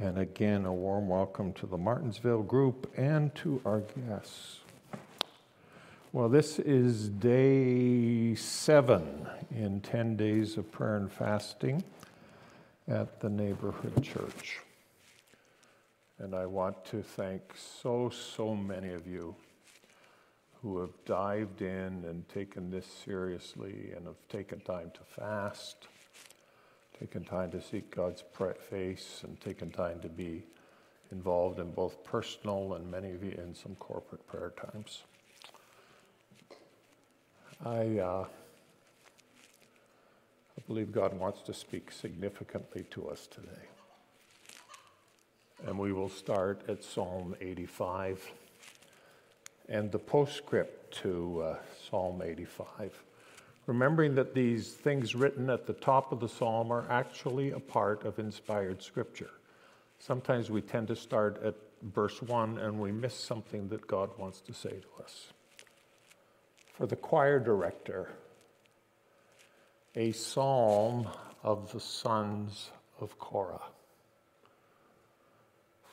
and again a warm welcome to the Martinsville group and to our guests. Well, this is day 7 in 10 days of prayer and fasting at the neighborhood church. And I want to thank so so many of you who have dived in and taken this seriously and have taken time to fast, taken time to seek God's face, and taken time to be involved in both personal and many of you in some corporate prayer times. I, uh, I believe God wants to speak significantly to us today. And we will start at Psalm 85 and the postscript to uh, Psalm 85. Remembering that these things written at the top of the psalm are actually a part of inspired scripture. Sometimes we tend to start at verse 1 and we miss something that God wants to say to us. For the choir director, a psalm of the sons of Korah.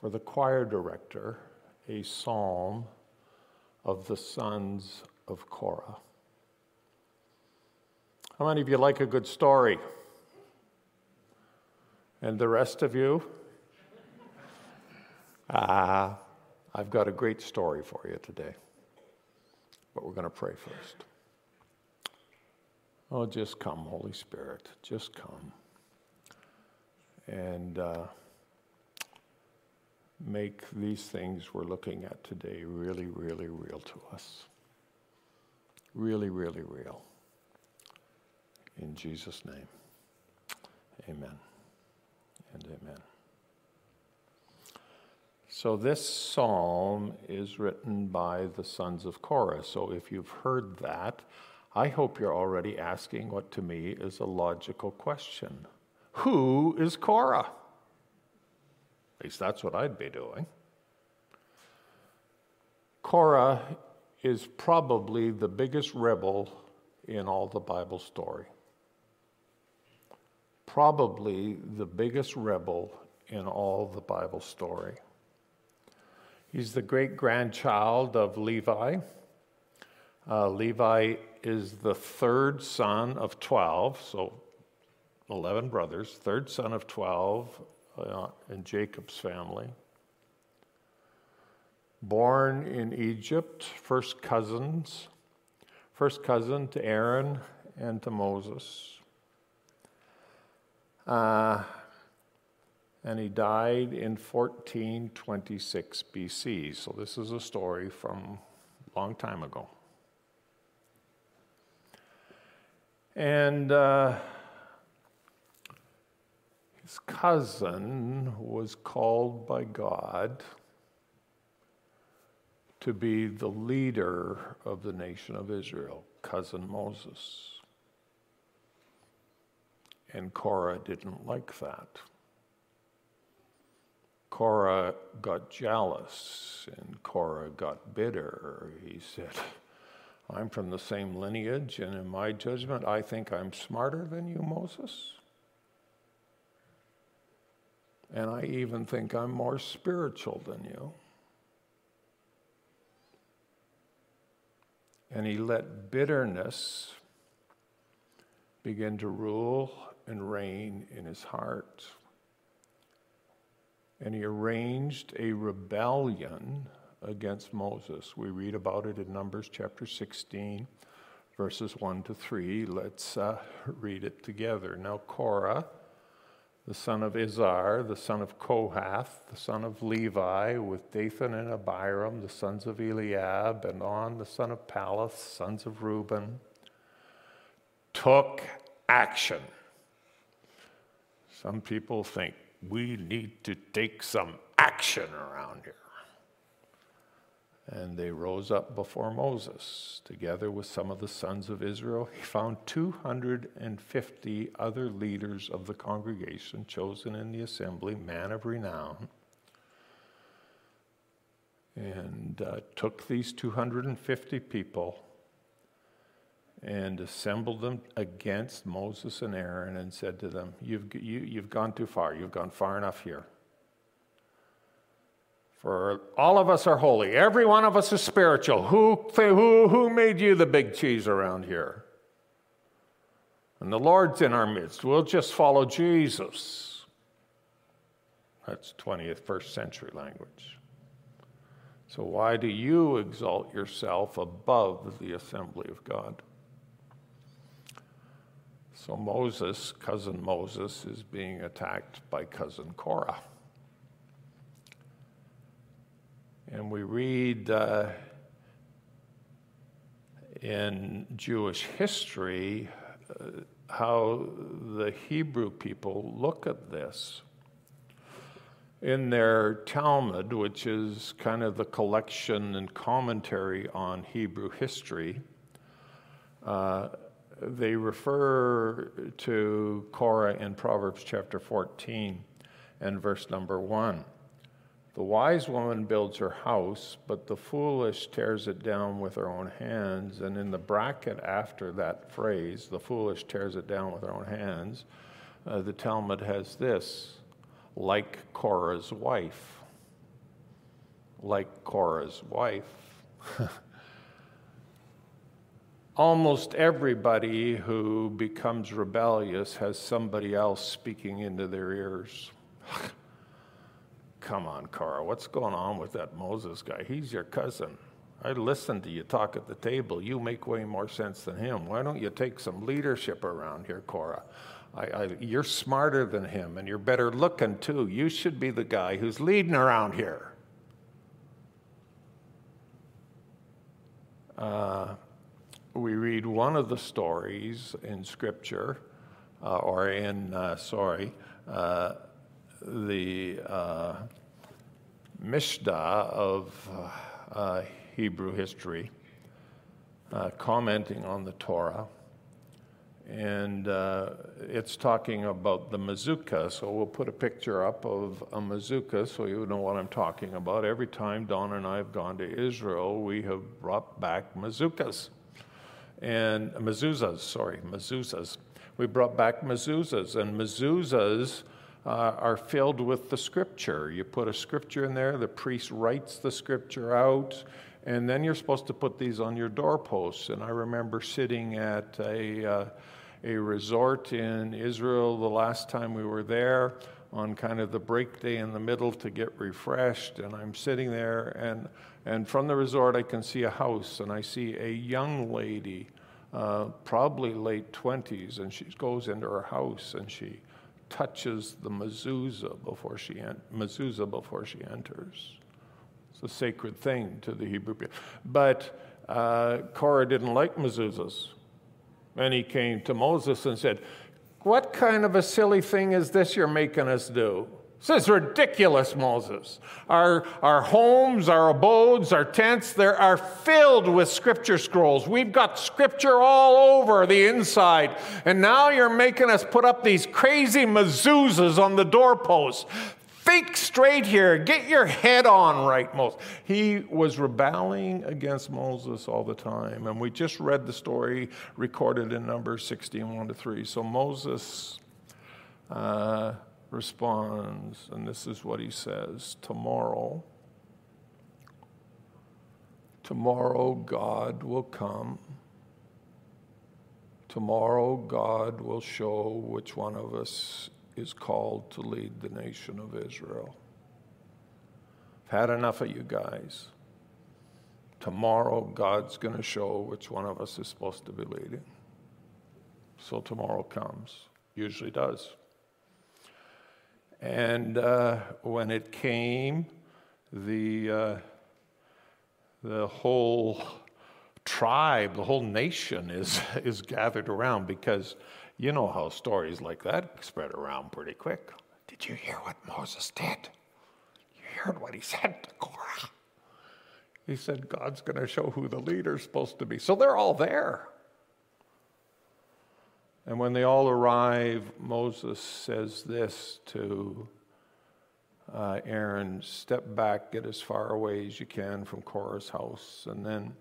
For the choir director, a psalm of the sons of Korah. How many of you like a good story? And the rest of you? Ah, uh, I've got a great story for you today. But we're going to pray first. Oh, just come, Holy Spirit. Just come. And. Uh, make these things we're looking at today really, really real to us. Really, really real. In Jesus' name, amen and amen. So, this psalm is written by the sons of Korah. So, if you've heard that, I hope you're already asking what to me is a logical question Who is Korah? At least that's what I'd be doing. Korah is probably the biggest rebel in all the Bible story. Probably the biggest rebel in all the Bible story. He's the great grandchild of Levi. Uh, Levi is the third son of 12, so 11 brothers, third son of 12 uh, in Jacob's family. Born in Egypt, first cousins, first cousin to Aaron and to Moses. Uh, and he died in 1426 BC. So this is a story from a long time ago. And uh, his cousin was called by God to be the leader of the nation of Israel, cousin Moses. And Korah didn't like that. Korah got jealous and Korah got bitter. He said, I'm from the same lineage, and in my judgment, I think I'm smarter than you, Moses. And I even think I'm more spiritual than you. And he let bitterness begin to rule and reign in his heart. And he arranged a rebellion against Moses. We read about it in Numbers chapter 16, verses 1 to 3. Let's uh, read it together. Now, Korah the son of Izhar, the son of Kohath, the son of Levi, with Dathan and Abiram, the sons of Eliab, and On, the son of Peleth, sons of Reuben, took action. Some people think we need to take some action around here. And they rose up before Moses, together with some of the sons of Israel. He found 250 other leaders of the congregation chosen in the assembly, men of renown, and uh, took these 250 people and assembled them against Moses and Aaron and said to them, You've, you, have you have gone too far. You've gone far enough here. For all of us are holy. Every one of us is spiritual. Who, who, who made you the big cheese around here? And the Lord's in our midst. We'll just follow Jesus. That's 20th, first century language. So, why do you exalt yourself above the assembly of God? So Moses, cousin Moses, is being attacked by cousin Korah. And we read uh, in Jewish history uh, how the Hebrew people look at this. In their Talmud, which is kind of the collection and commentary on Hebrew history, uh, they refer to Korah in Proverbs chapter 14 and verse number 1. The wise woman builds her house, but the foolish tears it down with her own hands. And in the bracket after that phrase, the foolish tears it down with her own hands, uh, the Talmud has this like Korah's wife. Like Korah's wife. almost everybody who becomes rebellious has somebody else speaking into their ears. Come on, Carl, what's going on with that Moses guy? He's your cousin. I listened to you talk at the table. You make way more sense than him. Why don't you take some leadership around here, Korah? I, I, you're smarter than him and you're better looking too. You should be the guy who's leading around here. Uh, we read one of the stories in Scripture, uh, or in, uh, sorry, uh, the uh, Mishnah of uh, Hebrew history, uh, commenting on the Torah. And it's talking about the mezuzah. So we'll put a picture up of a mezuzah so you know what I'm talking about. Every time Don and I have gone to Israel, we have brought back mezuzahs and mezuzahs, sorry, mezuzahs. We brought back mezuzahs, and mezuzahs uh, are filled with the scripture. You put a scripture in there, the priest writes the scripture out, and then you're supposed to put these on your doorposts. And I remember sitting at a, uh, a resort in Israel the last time we were there on kind of the break day in the middle to get refreshed. And I'm sitting there, and, and from the resort, I can see a house, and I see a young lady, uh, probably late 20s, and she goes into her house and she touches the mezuzah before she, en- mezuzah before she enters. It's a sacred thing to the Hebrew people. But uh, Korah didn't like mezuzahs. And he came to Moses and said, what kind of a silly thing is this you're making us do? This is ridiculous, Moses. Our, our homes, our abodes, our tents, they are filled with scripture scrolls. We've got scripture all over the inside. And now you're making us put up these crazy mezuzahs on the doorposts. Think straight here. Get your head on right, Moses. He was rebelling against Moses all the time. And we just read the story recorded in Numbers 16 1 to 3. So Moses uh, responds, and this is what he says Tomorrow, tomorrow God will come. Tomorrow God will show which one of us is called to lead the nation of Israel. I've had enough of you guys. Tomorrow, God's going to show which one of us is supposed to be leading. So tomorrow comes, usually does. And uh, when it came, the, uh, the whole tribe, the whole nation is, is gathered around because you know how stories like that spread around pretty quick. Did you hear what Moses did? You heard what he said to Korah. He said, God's going to show who the leader's supposed to be. So they're all there. And when they all arrive, Moses says this to uh, Aaron step back, get as far away as you can from Korah's house. And then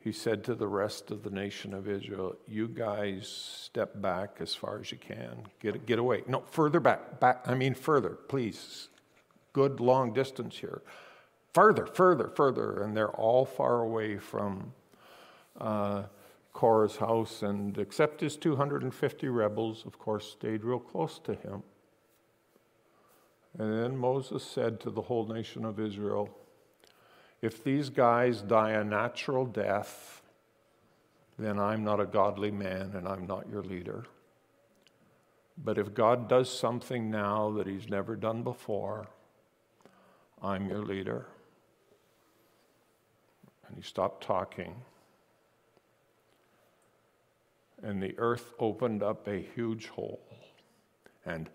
he said to the rest of the nation of Israel, You guys step back as far as you can. Get, get away. No, further back. back. I mean, further, please. Good long distance here. Further, further, further. And they're all far away from. Uh, Korah's house, and except his 250 rebels, of course, stayed real close to him. And then Moses said to the whole nation of Israel, If these guys die a natural death, then I'm not a godly man and I'm not your leader. But if God does something now that he's never done before, I'm your leader. And he stopped talking and the earth opened up a huge hole. And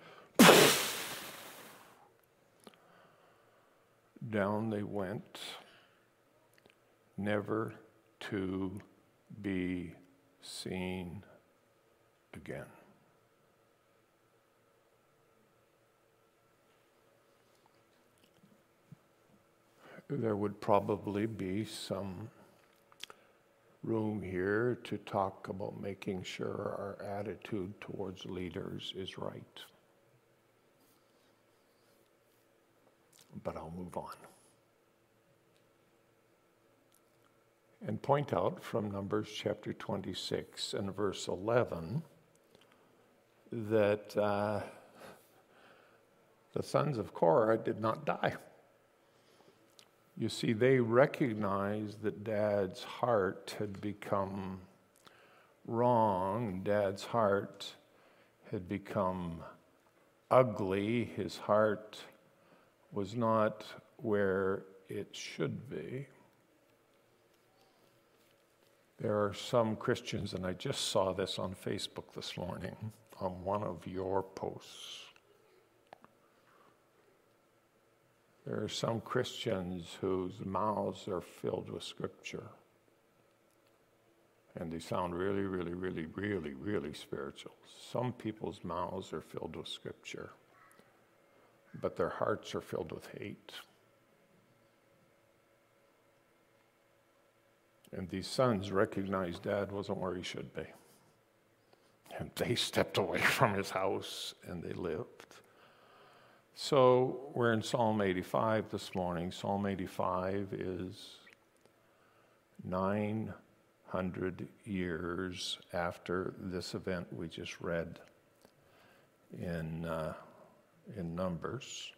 down they went, never to be seen again. There would probably be some room here to talk about making sure our attitude towards leaders is right. But I'll move on. And point out from Numbers chapter 26 and verse 11 that uh, the sons of Korah did not die. You see, they recognized that dad's heart had become wrong. Dad's heart had become ugly. His heart was not where it should be. There are some Christians, and I just saw this on Facebook this morning on one of your posts. There are some Christians whose mouths are filled with Scripture. And they sound really, really, really, really, really spiritual. Some people's mouths are filled with Scripture, but their hearts are filled with hate. And these sons recognized dad wasn't where he should be. And they stepped away from his house and they lived. So we're in Psalm 85 this morning. Psalm 85 is 900 years after this event we just read in, uh, in Numbers.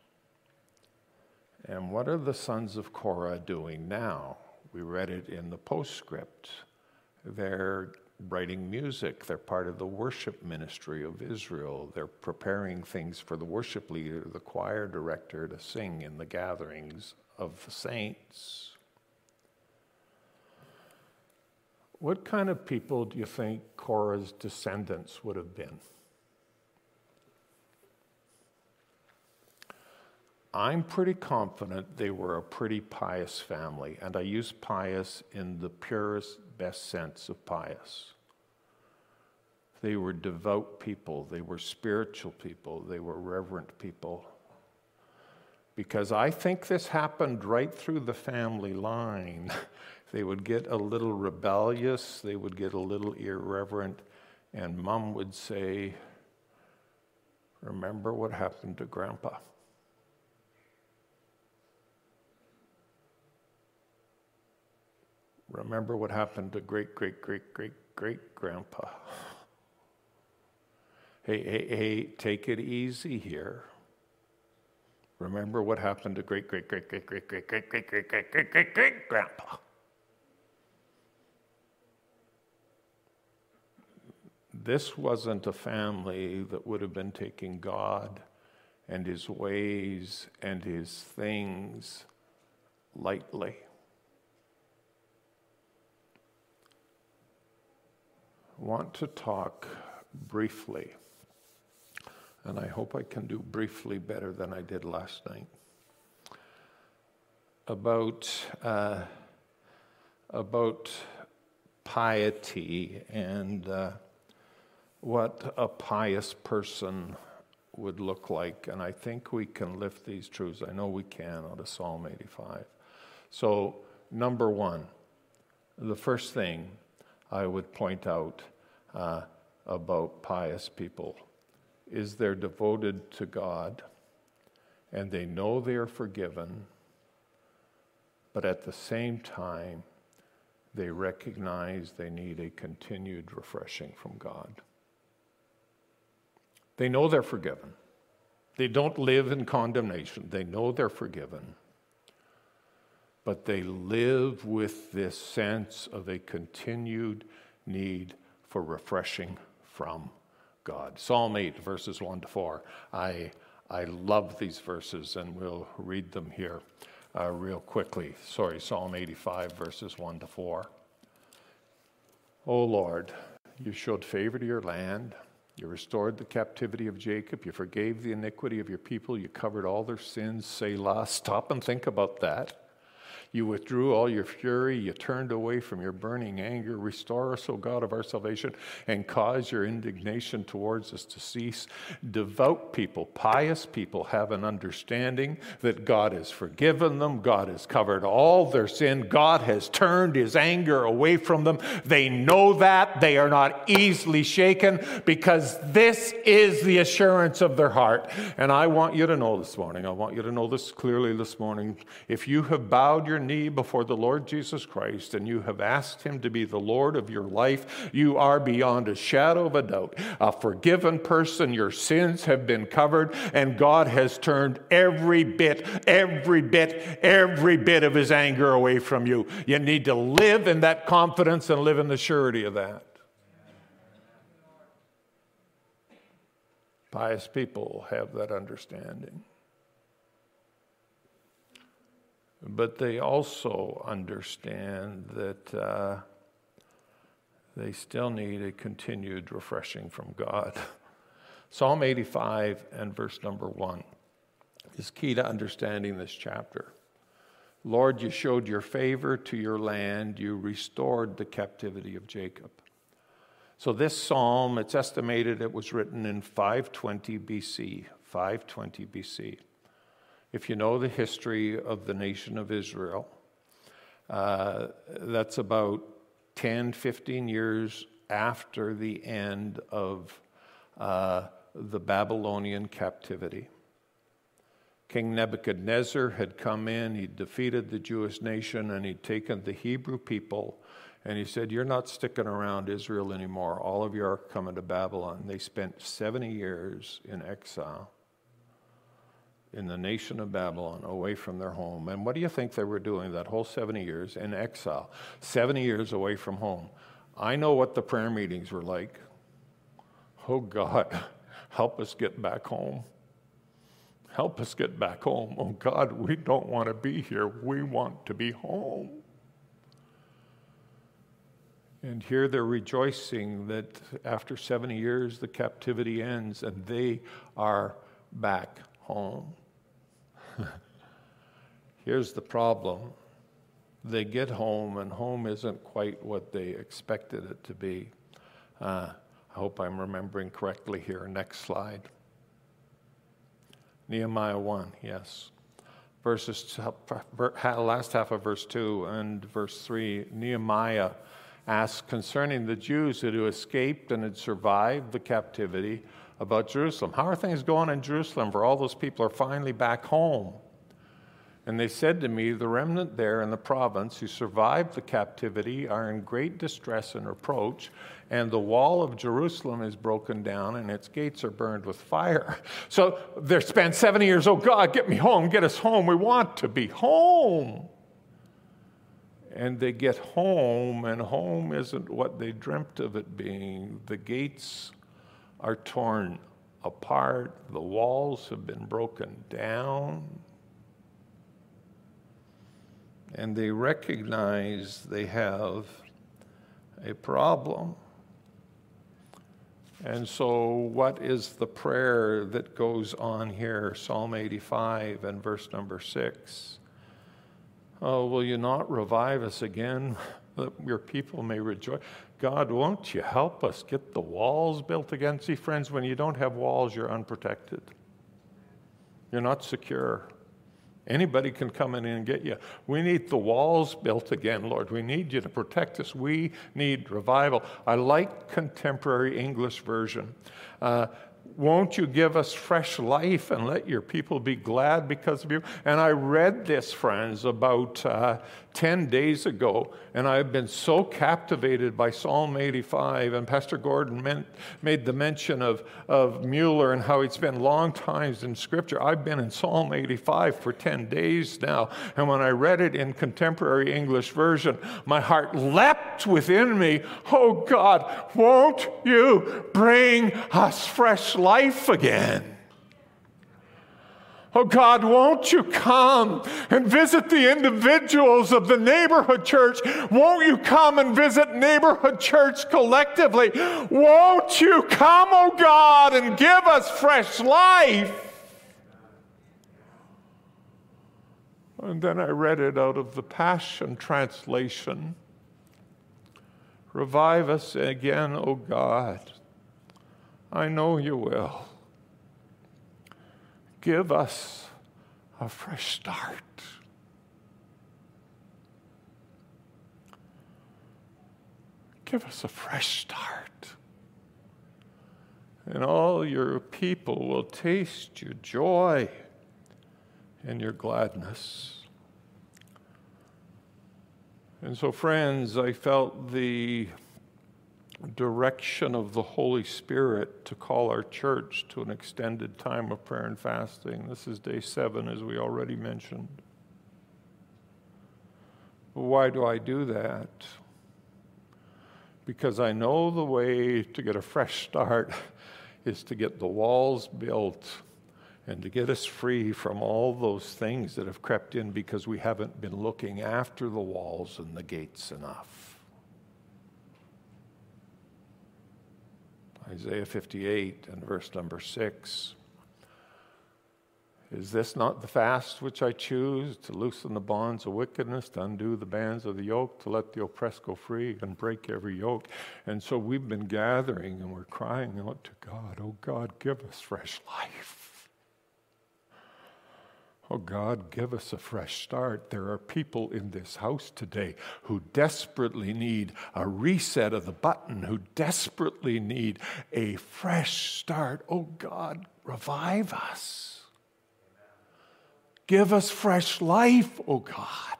And what are the sons of Korah doing now? We read it in the postscript. They're writing music. They're part of the worship ministry of Israel. They're preparing things for the worship leader, the choir director, to sing in the gatherings of the saints. What kind of people do you think Korah's descendants would have been? I'm pretty confident they were a pretty pious family, and I use pious in the purest, best sense of pious. They were devout people, they were spiritual people, they were reverent people. Because I think this happened right through the family line. they would get a little rebellious, they would get a little irreverent, and mom would say, Remember what happened to grandpa? Remember what happened to great, great, great, great, great grandpa. Hey, hey, hey, take it easy here. Remember what happened to great, great, great, great, great, great, great, great, great, great, great, great, great grandpa. This wasn't a family that would have been taking God and his ways and his things lightly. Want to talk briefly, and I hope I can do briefly better than I did last night, about, uh, about piety and uh, what a pious person would look like. And I think we can lift these truths. I know we can out of Psalm 85. So, number one, the first thing I would point out uh, about pious people is they're devoted to God and they know they are forgiven, but at the same time, they recognize they need a continued refreshing from God. They know they're forgiven. They don't live in condemnation. They know they're forgiven. But they live with this sense of a continued need for refreshing from God. Psalm 8, verses 1 to 4. I, I love these verses, and we'll read them here uh, real quickly. Sorry, Psalm 85, verses 1 to 4. O Lord, you showed favor to your land. You restored the captivity of Jacob. You forgave the iniquity of your people. You covered all their sins. Selah. Stop and think about that. You withdrew all your fury. You turned away from your burning anger. Restore us, O God of our salvation, and cause your indignation towards us to cease. Devout people, pious people have an understanding that God has forgiven them. God has covered all their sin. God has turned his anger away from them. They know that. They are not easily shaken because this is the assurance of their heart. And I want you to know this morning, I want you to know this clearly this morning. If you have bowed your knee before the Lord Jesus Christ and you have asked Him to be the Lord of your life, you are beyond a shadow of a doubt a forgiven person. Your sins have been covered, and God has turned every bit, every bit, every bit of His anger away from you. You need to live in that confidence and live in the surety of that. Pious people have that understanding. But they also understand that uh, they still need a continued refreshing from God. Psalm 85 and verse number 1 is key to understanding this chapter. Lord, you showed your favor to your land, you restored the captivity of Jacob. So, this psalm, it's estimated it was written in 520 BC. 520 BC if you know the history of the nation of Israel, uh, that's about 10, 15 years after the end of uh, the Babylonian captivity. King Nebuchadnezzar had come in, he'd defeated the Jewish nation, and he'd taken the Hebrew people, and he said, You're not sticking around Israel anymore. All of you are coming to Babylon. They spent 70 years in exile in the nation of Babylon away from their home. And what do you think they were doing that whole 70 years in exile? 70 years away from home. I know what the prayer meetings were like. Oh God, help us get back home. Help us get back home. Oh God, we don't want to be here. We want to be home. And here they're rejoicing that after 70 years the captivity ends and they are back home. Here's the problem they get home, and home isn't quite what they expected it to be. Uh, I hope I'm remembering correctly here. Next slide. Nehemiah 1, yes. Verses, last half of verse 2 and verse 3, Nehemiah asks concerning the Jews who had escaped and had survived the captivity about Jerusalem. How are things going in Jerusalem for all those people are finally back home? And they said to me, The remnant there in the province who survived the captivity are in great distress and reproach, and the wall of Jerusalem is broken down and its gates are burned with fire. So they're spent 70 years, oh God, get me home, get us home. We want to be home. And they get home, and home isn't what they dreamt of it being. The gates are torn apart, the walls have been broken down and they recognize they have a problem. And so, what is the prayer that goes on here? Psalm 85 and verse number 6. Oh, will you not revive us again that your people may rejoice? God, won't you help us get the walls built again? See, friends, when you don't have walls, you're unprotected. You're not secure. Anybody can come in and get you. We need the walls built again, Lord. We need you to protect us. We need revival. I like contemporary English version. Uh, won't you give us fresh life and let your people be glad because of you? And I read this, friends, about uh, 10 days ago, and I've been so captivated by Psalm 85. And Pastor Gordon meant, made the mention of, of Mueller and how he'd spent long times in Scripture. I've been in Psalm 85 for 10 days now, and when I read it in contemporary English version, my heart leapt within me. Oh God, won't you bring us fresh life again? Oh God, won't you come and visit the individuals of the neighborhood church? Won't you come and visit neighborhood church collectively? Won't you come, oh God, and give us fresh life? And then I read it out of the Passion Translation. Revive us again, O oh God. I know you will give us a fresh start. Give us a fresh start. And all your people will taste your joy and your gladness. And so, friends, I felt the direction of the Holy Spirit to call our church to an extended time of prayer and fasting. This is day seven, as we already mentioned. Why do I do that? Because I know the way to get a fresh start is to get the walls built and to get us free from all those things that have crept in because we haven't been looking after the walls and the gates enough. Isaiah 58 and verse number 6. Is this not the fast which I choose to loosen the bonds of wickedness, to undo the bands of the yoke, to let the oppressed go free and break every yoke? And so we've been gathering and we're crying out to God, Oh God, give us fresh life. Oh God, give us a fresh start. There are people in this house today who desperately need a reset of the button, who desperately need a fresh start. Oh God, revive us. Give us fresh life, oh God.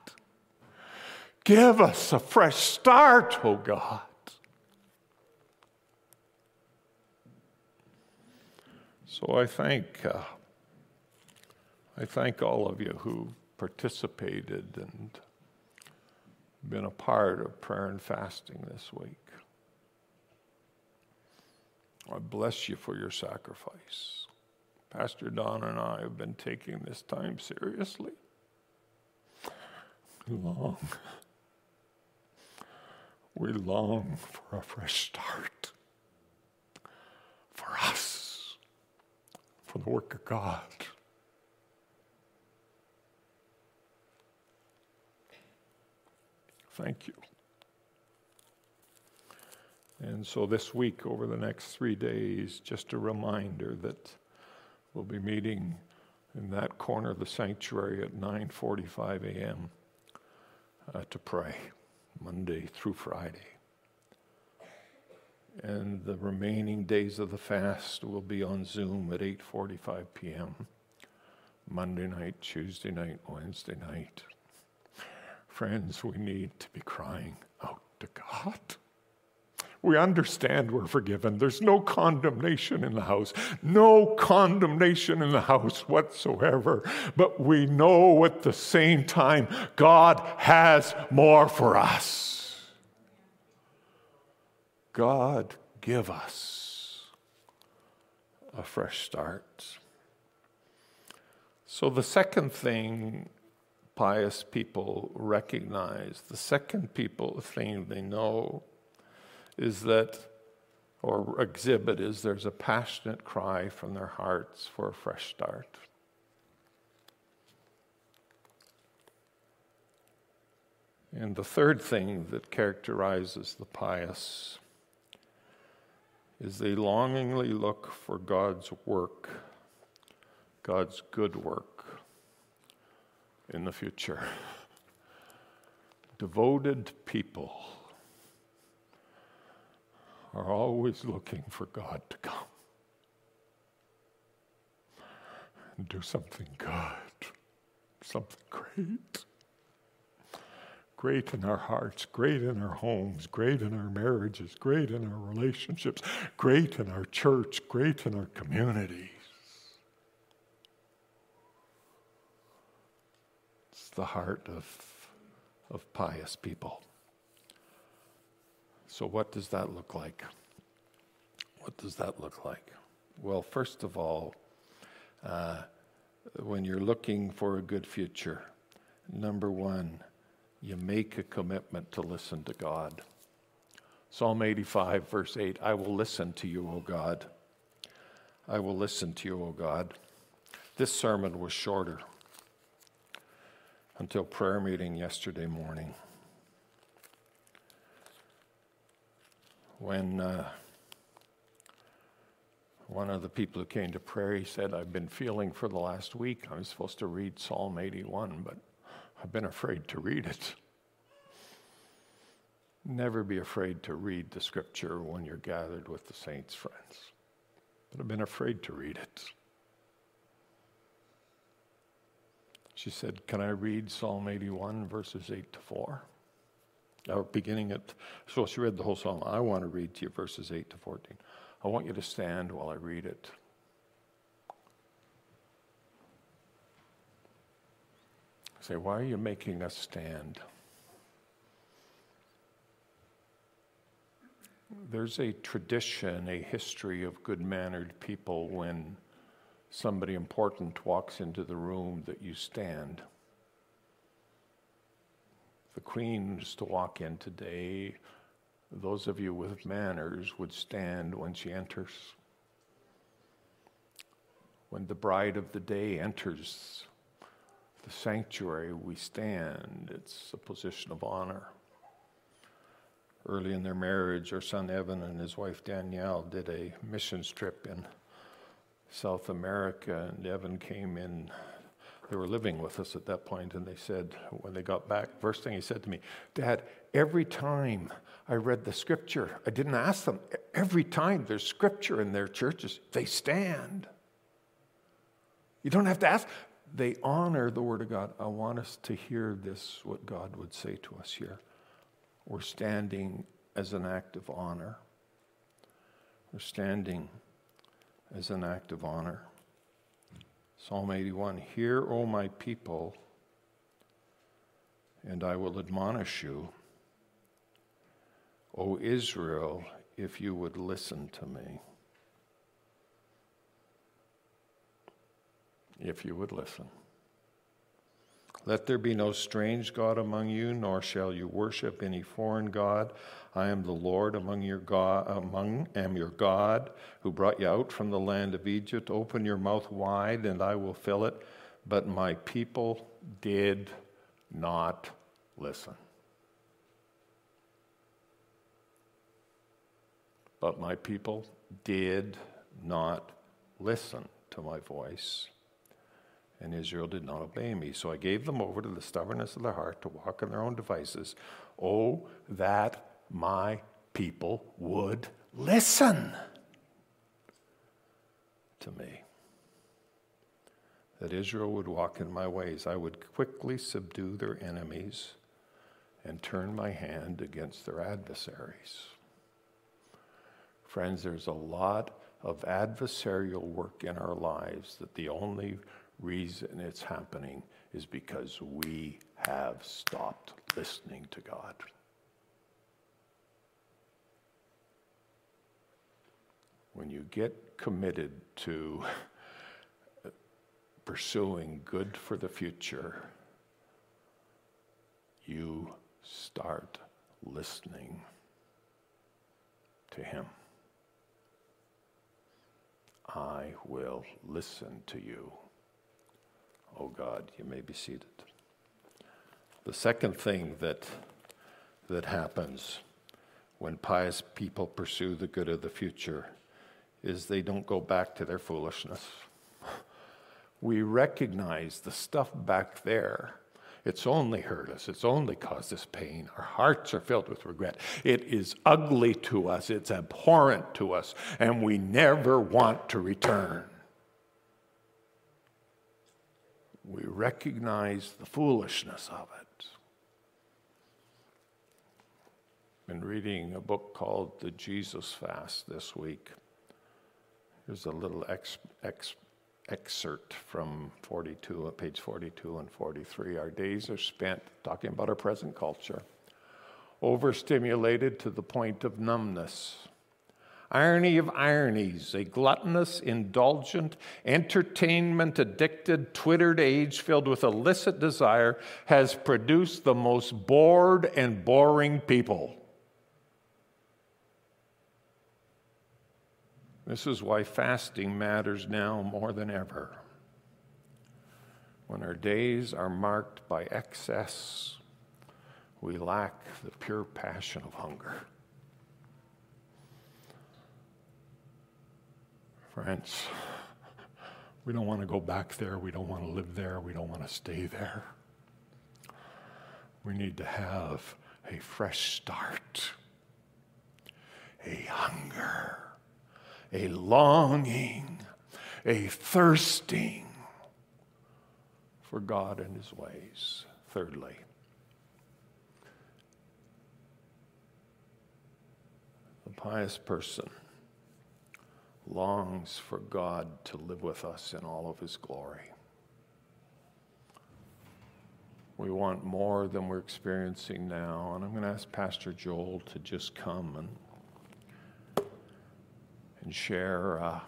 Give us a fresh start, oh God. So I thank. Uh, I thank all of you who participated and been a part of prayer and fasting this week. I bless you for your sacrifice. Pastor Don and I have been taking this time seriously. Long. We long for a fresh start for us, for the work of God. Thank you. And so this week, over the next three days, just a reminder that we'll be meeting in that corner of the sanctuary at 9:45 a.m. Uh, to pray, Monday through Friday. And the remaining days of the fast will be on Zoom at 8:45 p.m. Monday night, Tuesday night, Wednesday night. Friends, we need to be crying out to God. We understand we're forgiven. There's no condemnation in the house, no condemnation in the house whatsoever. But we know at the same time, God has more for us. God, give us a fresh start. So, the second thing pious people recognize. The second people thing they know is that, or exhibit, is there's a passionate cry from their hearts for a fresh start. And the third thing that characterizes the pious is they longingly look for God's work, God's good work in the future. Devoted people are always looking for God to come and do something good, something great great in our hearts, great in our homes, great in our marriages, great in our relationships, great in our church, great in our communities. It's the heart of, of pious people. So, what does that look like? What does that look like? Well, first of all, uh, when you're looking for a good future, number one, you make a commitment to listen to God. Psalm 85, verse 8 I will listen to you, O God. I will listen to you, O God. This sermon was shorter until prayer meeting yesterday morning. When uh, one of the people who came to prayer, he said, I've been feeling for the last week. I'm supposed to read Psalm 81, but I've been afraid to read it. Never be afraid to read the scripture when you're gathered with the saints' friends. But I've been afraid to read it. She said, Can I read Psalm 81, verses 8 to 4? Or beginning at, so she read the whole psalm. I want to read to you verses 8 to 14. I want you to stand while I read it. say, Why are you making us stand? There's a tradition, a history of good mannered people when somebody important walks into the room that you stand. The Queen is to walk in today. Those of you with manners would stand when she enters. When the bride of the day enters the sanctuary we stand, it's a position of honor. Early in their marriage, our son Evan and his wife Danielle did a mission trip in South America, and Evan came in. They were living with us at that point, and they said, when they got back, first thing he said to me, Dad, every time I read the scripture, I didn't ask them, every time there's scripture in their churches, they stand. You don't have to ask they honor the Word of God. I want us to hear this, what God would say to us here. We're standing as an act of honor. We're standing as an act of honor. Psalm 81 Hear, O my people, and I will admonish you. O Israel, if you would listen to me. if you would listen. Let there be no strange God among you, nor shall you worship any foreign God. I am the Lord among your God, among am your God, who brought you out from the land of Egypt. Open your mouth wide, and I will fill it. But my people did not listen. But my people did not listen to my voice and Israel did not obey me. So I gave them over to the stubbornness of their heart to walk in their own devices. Oh, that my people would listen to me. That Israel would walk in my ways. I would quickly subdue their enemies and turn my hand against their adversaries. Friends, there's a lot of adversarial work in our lives that the only reason it's happening is because we have stopped listening to God. When you get committed to pursuing good for the future, you start listening to Him. I will listen to you. Oh God, you may be seated. The second thing that, that happens when pious people pursue the good of the future is they don't go back to their foolishness. We recognize the stuff back there. It's only hurt us. It's only caused us pain. Our hearts are filled with regret. It is ugly to us. It's abhorrent to us. And we never want to return. We recognize the foolishness of it. Been reading a book called The Jesus Fast this week. Here's a little ex, ex, excerpt from 42, uh, page 42 and 43. Our days are spent talking about our present culture, overstimulated to the point of numbness. Irony of ironies, a gluttonous, indulgent, entertainment addicted, twittered age filled with illicit desire has produced the most bored and boring people. This is why fasting matters now more than ever. When our days are marked by excess, we lack the pure passion of hunger. Friends, we don't want to go back there. We don't want to live there. We don't want to stay there. We need to have a fresh start, a hunger a longing, a thirsting for God and His ways. Thirdly, the pious person longs for God to live with us in all of His glory. We want more than we're experiencing now. And I'm going to ask Pastor Joel to just come and and share uh,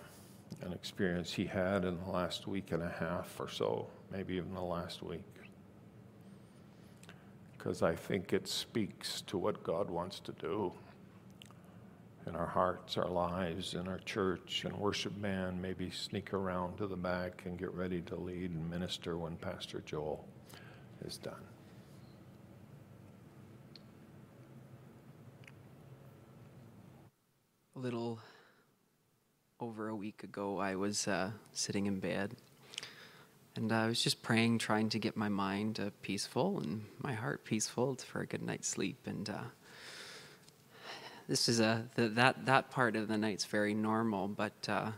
an experience he had in the last week and a half or so, maybe even the last week. Because I think it speaks to what God wants to do in our hearts, our lives, in our church, and worship band. Maybe sneak around to the back and get ready to lead and minister when Pastor Joel is done. A little over a week ago, I was uh, sitting in bed and I was just praying, trying to get my mind uh, peaceful and my heart peaceful for a good night's sleep. And uh, this is a the, that that part of the night's very normal. But uh,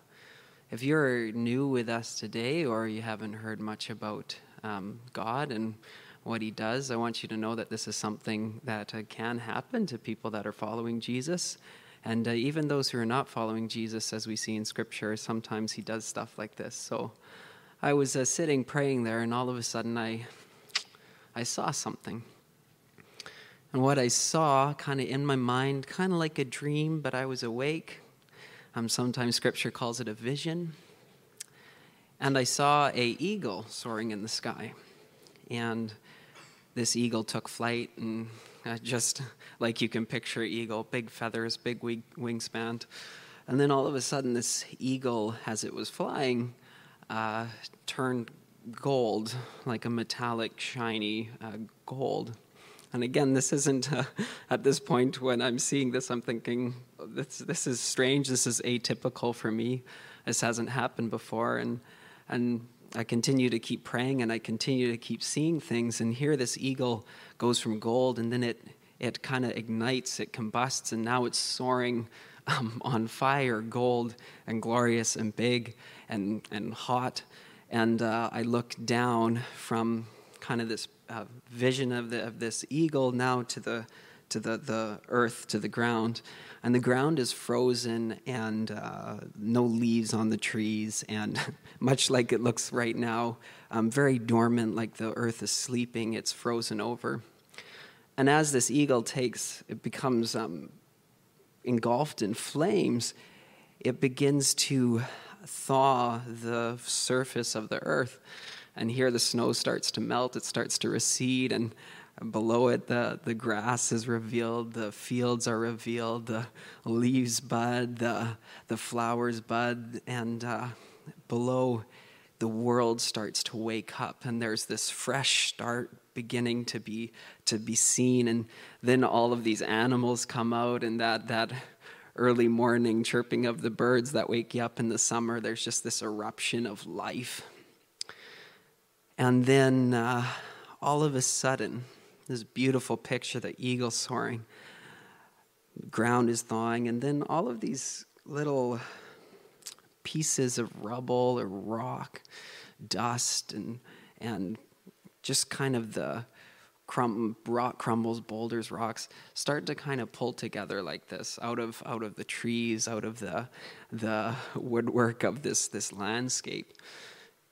if you're new with us today, or you haven't heard much about um, God and what He does, I want you to know that this is something that uh, can happen to people that are following Jesus. And uh, even those who are not following Jesus, as we see in Scripture, sometimes he does stuff like this. So I was uh, sitting praying there, and all of a sudden I, I saw something. And what I saw, kind of in my mind, kind of like a dream, but I was awake. Um, sometimes Scripture calls it a vision. And I saw a eagle soaring in the sky, and this eagle took flight and uh, just like you can picture eagle, big feathers, big wingspan. And then all of a sudden, this eagle, as it was flying, uh, turned gold, like a metallic, shiny uh, gold. And again, this isn't uh, at this point when I'm seeing this, I'm thinking, this, this is strange. This is atypical for me. This hasn't happened before. And, and I continue to keep praying and I continue to keep seeing things. And here, this eagle goes from gold and then it, it kind of ignites, it combusts, and now it's soaring um, on fire, gold and glorious and big and, and hot. And uh, I look down from kind of this uh, vision of, the, of this eagle now to the to the, the earth, to the ground. And the ground is frozen and uh, no leaves on the trees. And much like it looks right now, um, very dormant, like the earth is sleeping, it's frozen over. And as this eagle takes, it becomes um, engulfed in flames, it begins to thaw the surface of the earth. And here the snow starts to melt, it starts to recede, and Below it, the, the grass is revealed, the fields are revealed, the leaves bud, the, the flowers bud, and uh, below, the world starts to wake up, and there's this fresh start beginning to be to be seen and then all of these animals come out and that that early morning chirping of the birds that wake you up in the summer there's just this eruption of life and then uh, all of a sudden this beautiful picture the eagle soaring ground is thawing and then all of these little pieces of rubble or rock dust and and just kind of the crum, rock crumbles, boulders, rocks start to kind of pull together like this out of out of the trees, out of the the woodwork of this this landscape.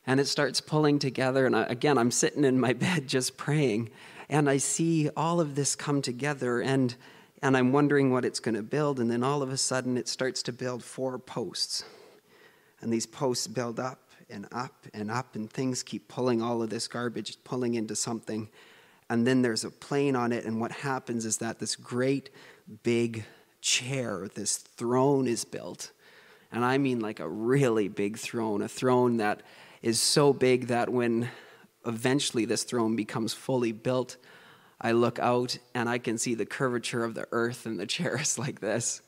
And it starts pulling together. And again, I'm sitting in my bed just praying, and I see all of this come together, and and I'm wondering what it's going to build. And then all of a sudden, it starts to build four posts, and these posts build up and up and up, and things keep pulling all of this garbage, pulling into something. And then there's a plane on it, and what happens is that this great big chair, this throne is built. And I mean like a really big throne, a throne that is so big that when eventually this throne becomes fully built, I look out and I can see the curvature of the earth, and the chairs like this.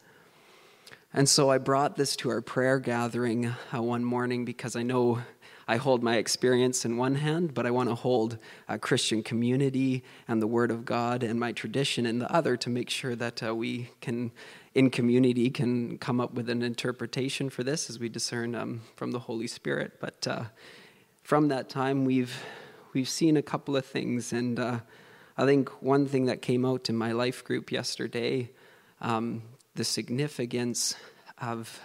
And so I brought this to our prayer gathering uh, one morning because I know I hold my experience in one hand, but I want to hold a Christian community and the Word of God and my tradition in the other to make sure that uh, we can, in community, can come up with an interpretation for this as we discern um, from the Holy Spirit. But uh, from that time, we've we've seen a couple of things, and uh, I think one thing that came out in my life group yesterday. Um, the significance of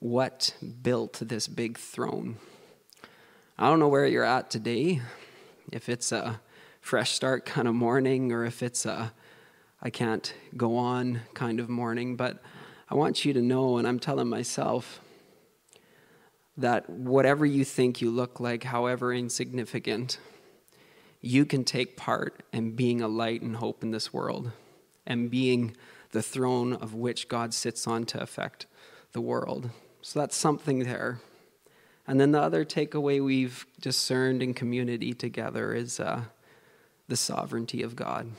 what built this big throne. I don't know where you're at today, if it's a fresh start kind of morning or if it's a I can't go on kind of morning, but I want you to know, and I'm telling myself, that whatever you think you look like, however insignificant, you can take part in being a light and hope in this world and being the throne of which God sits on to affect the world. So that's something there. And then the other takeaway we've discerned in community together is uh, the sovereignty of God,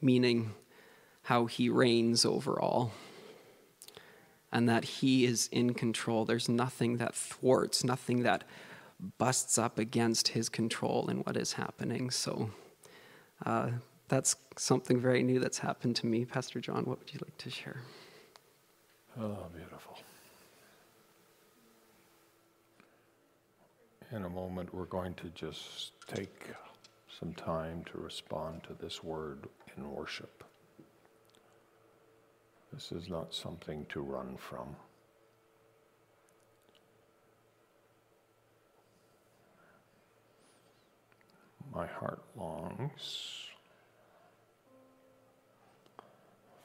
meaning how he reigns over all and that he is in control. There's nothing that thwarts, nothing that busts up against his control in what is happening. So, uh, that's something very new that's happened to me. Pastor John, what would you like to share? Oh, beautiful. In a moment, we're going to just take some time to respond to this word in worship. This is not something to run from. My heart longs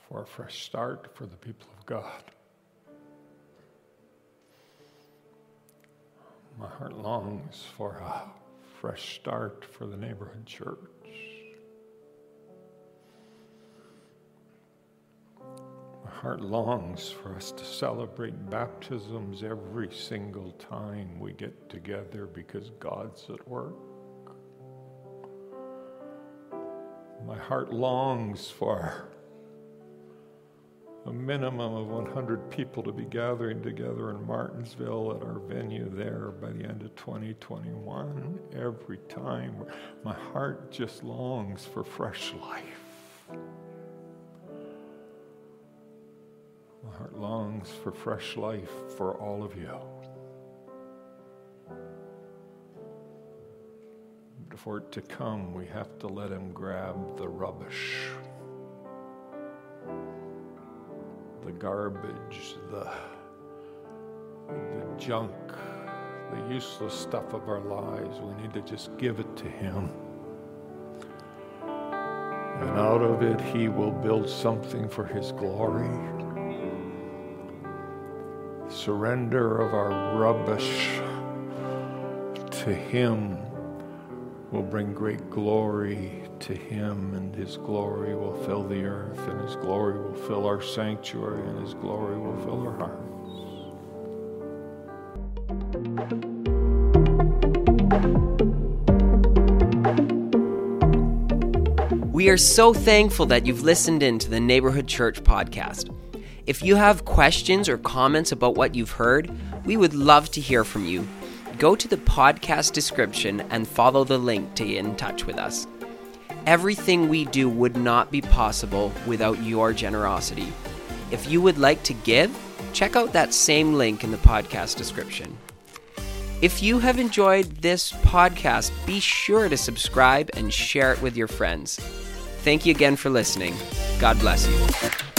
for a fresh start for the people of God. My heart longs for a fresh start for the neighborhood church. Heart longs for us to celebrate baptisms every single time we get together because God's at work. My heart longs for a minimum of 100 people to be gathering together in Martinsville at our venue there by the end of 2021. Every time, my heart just longs for fresh life. My heart longs for fresh life for all of you. But for it to come, we have to let Him grab the rubbish the garbage, the, the junk, the useless stuff of our lives. We need to just give it to Him. And out of it, He will build something for His glory. Surrender of our rubbish to Him will bring great glory to him, and his glory will fill the earth, and his glory will fill our sanctuary, and his glory will fill our hearts. We are so thankful that you've listened in to the Neighborhood Church podcast. If you have questions or comments about what you've heard, we would love to hear from you. Go to the podcast description and follow the link to get in touch with us. Everything we do would not be possible without your generosity. If you would like to give, check out that same link in the podcast description. If you have enjoyed this podcast, be sure to subscribe and share it with your friends. Thank you again for listening. God bless you.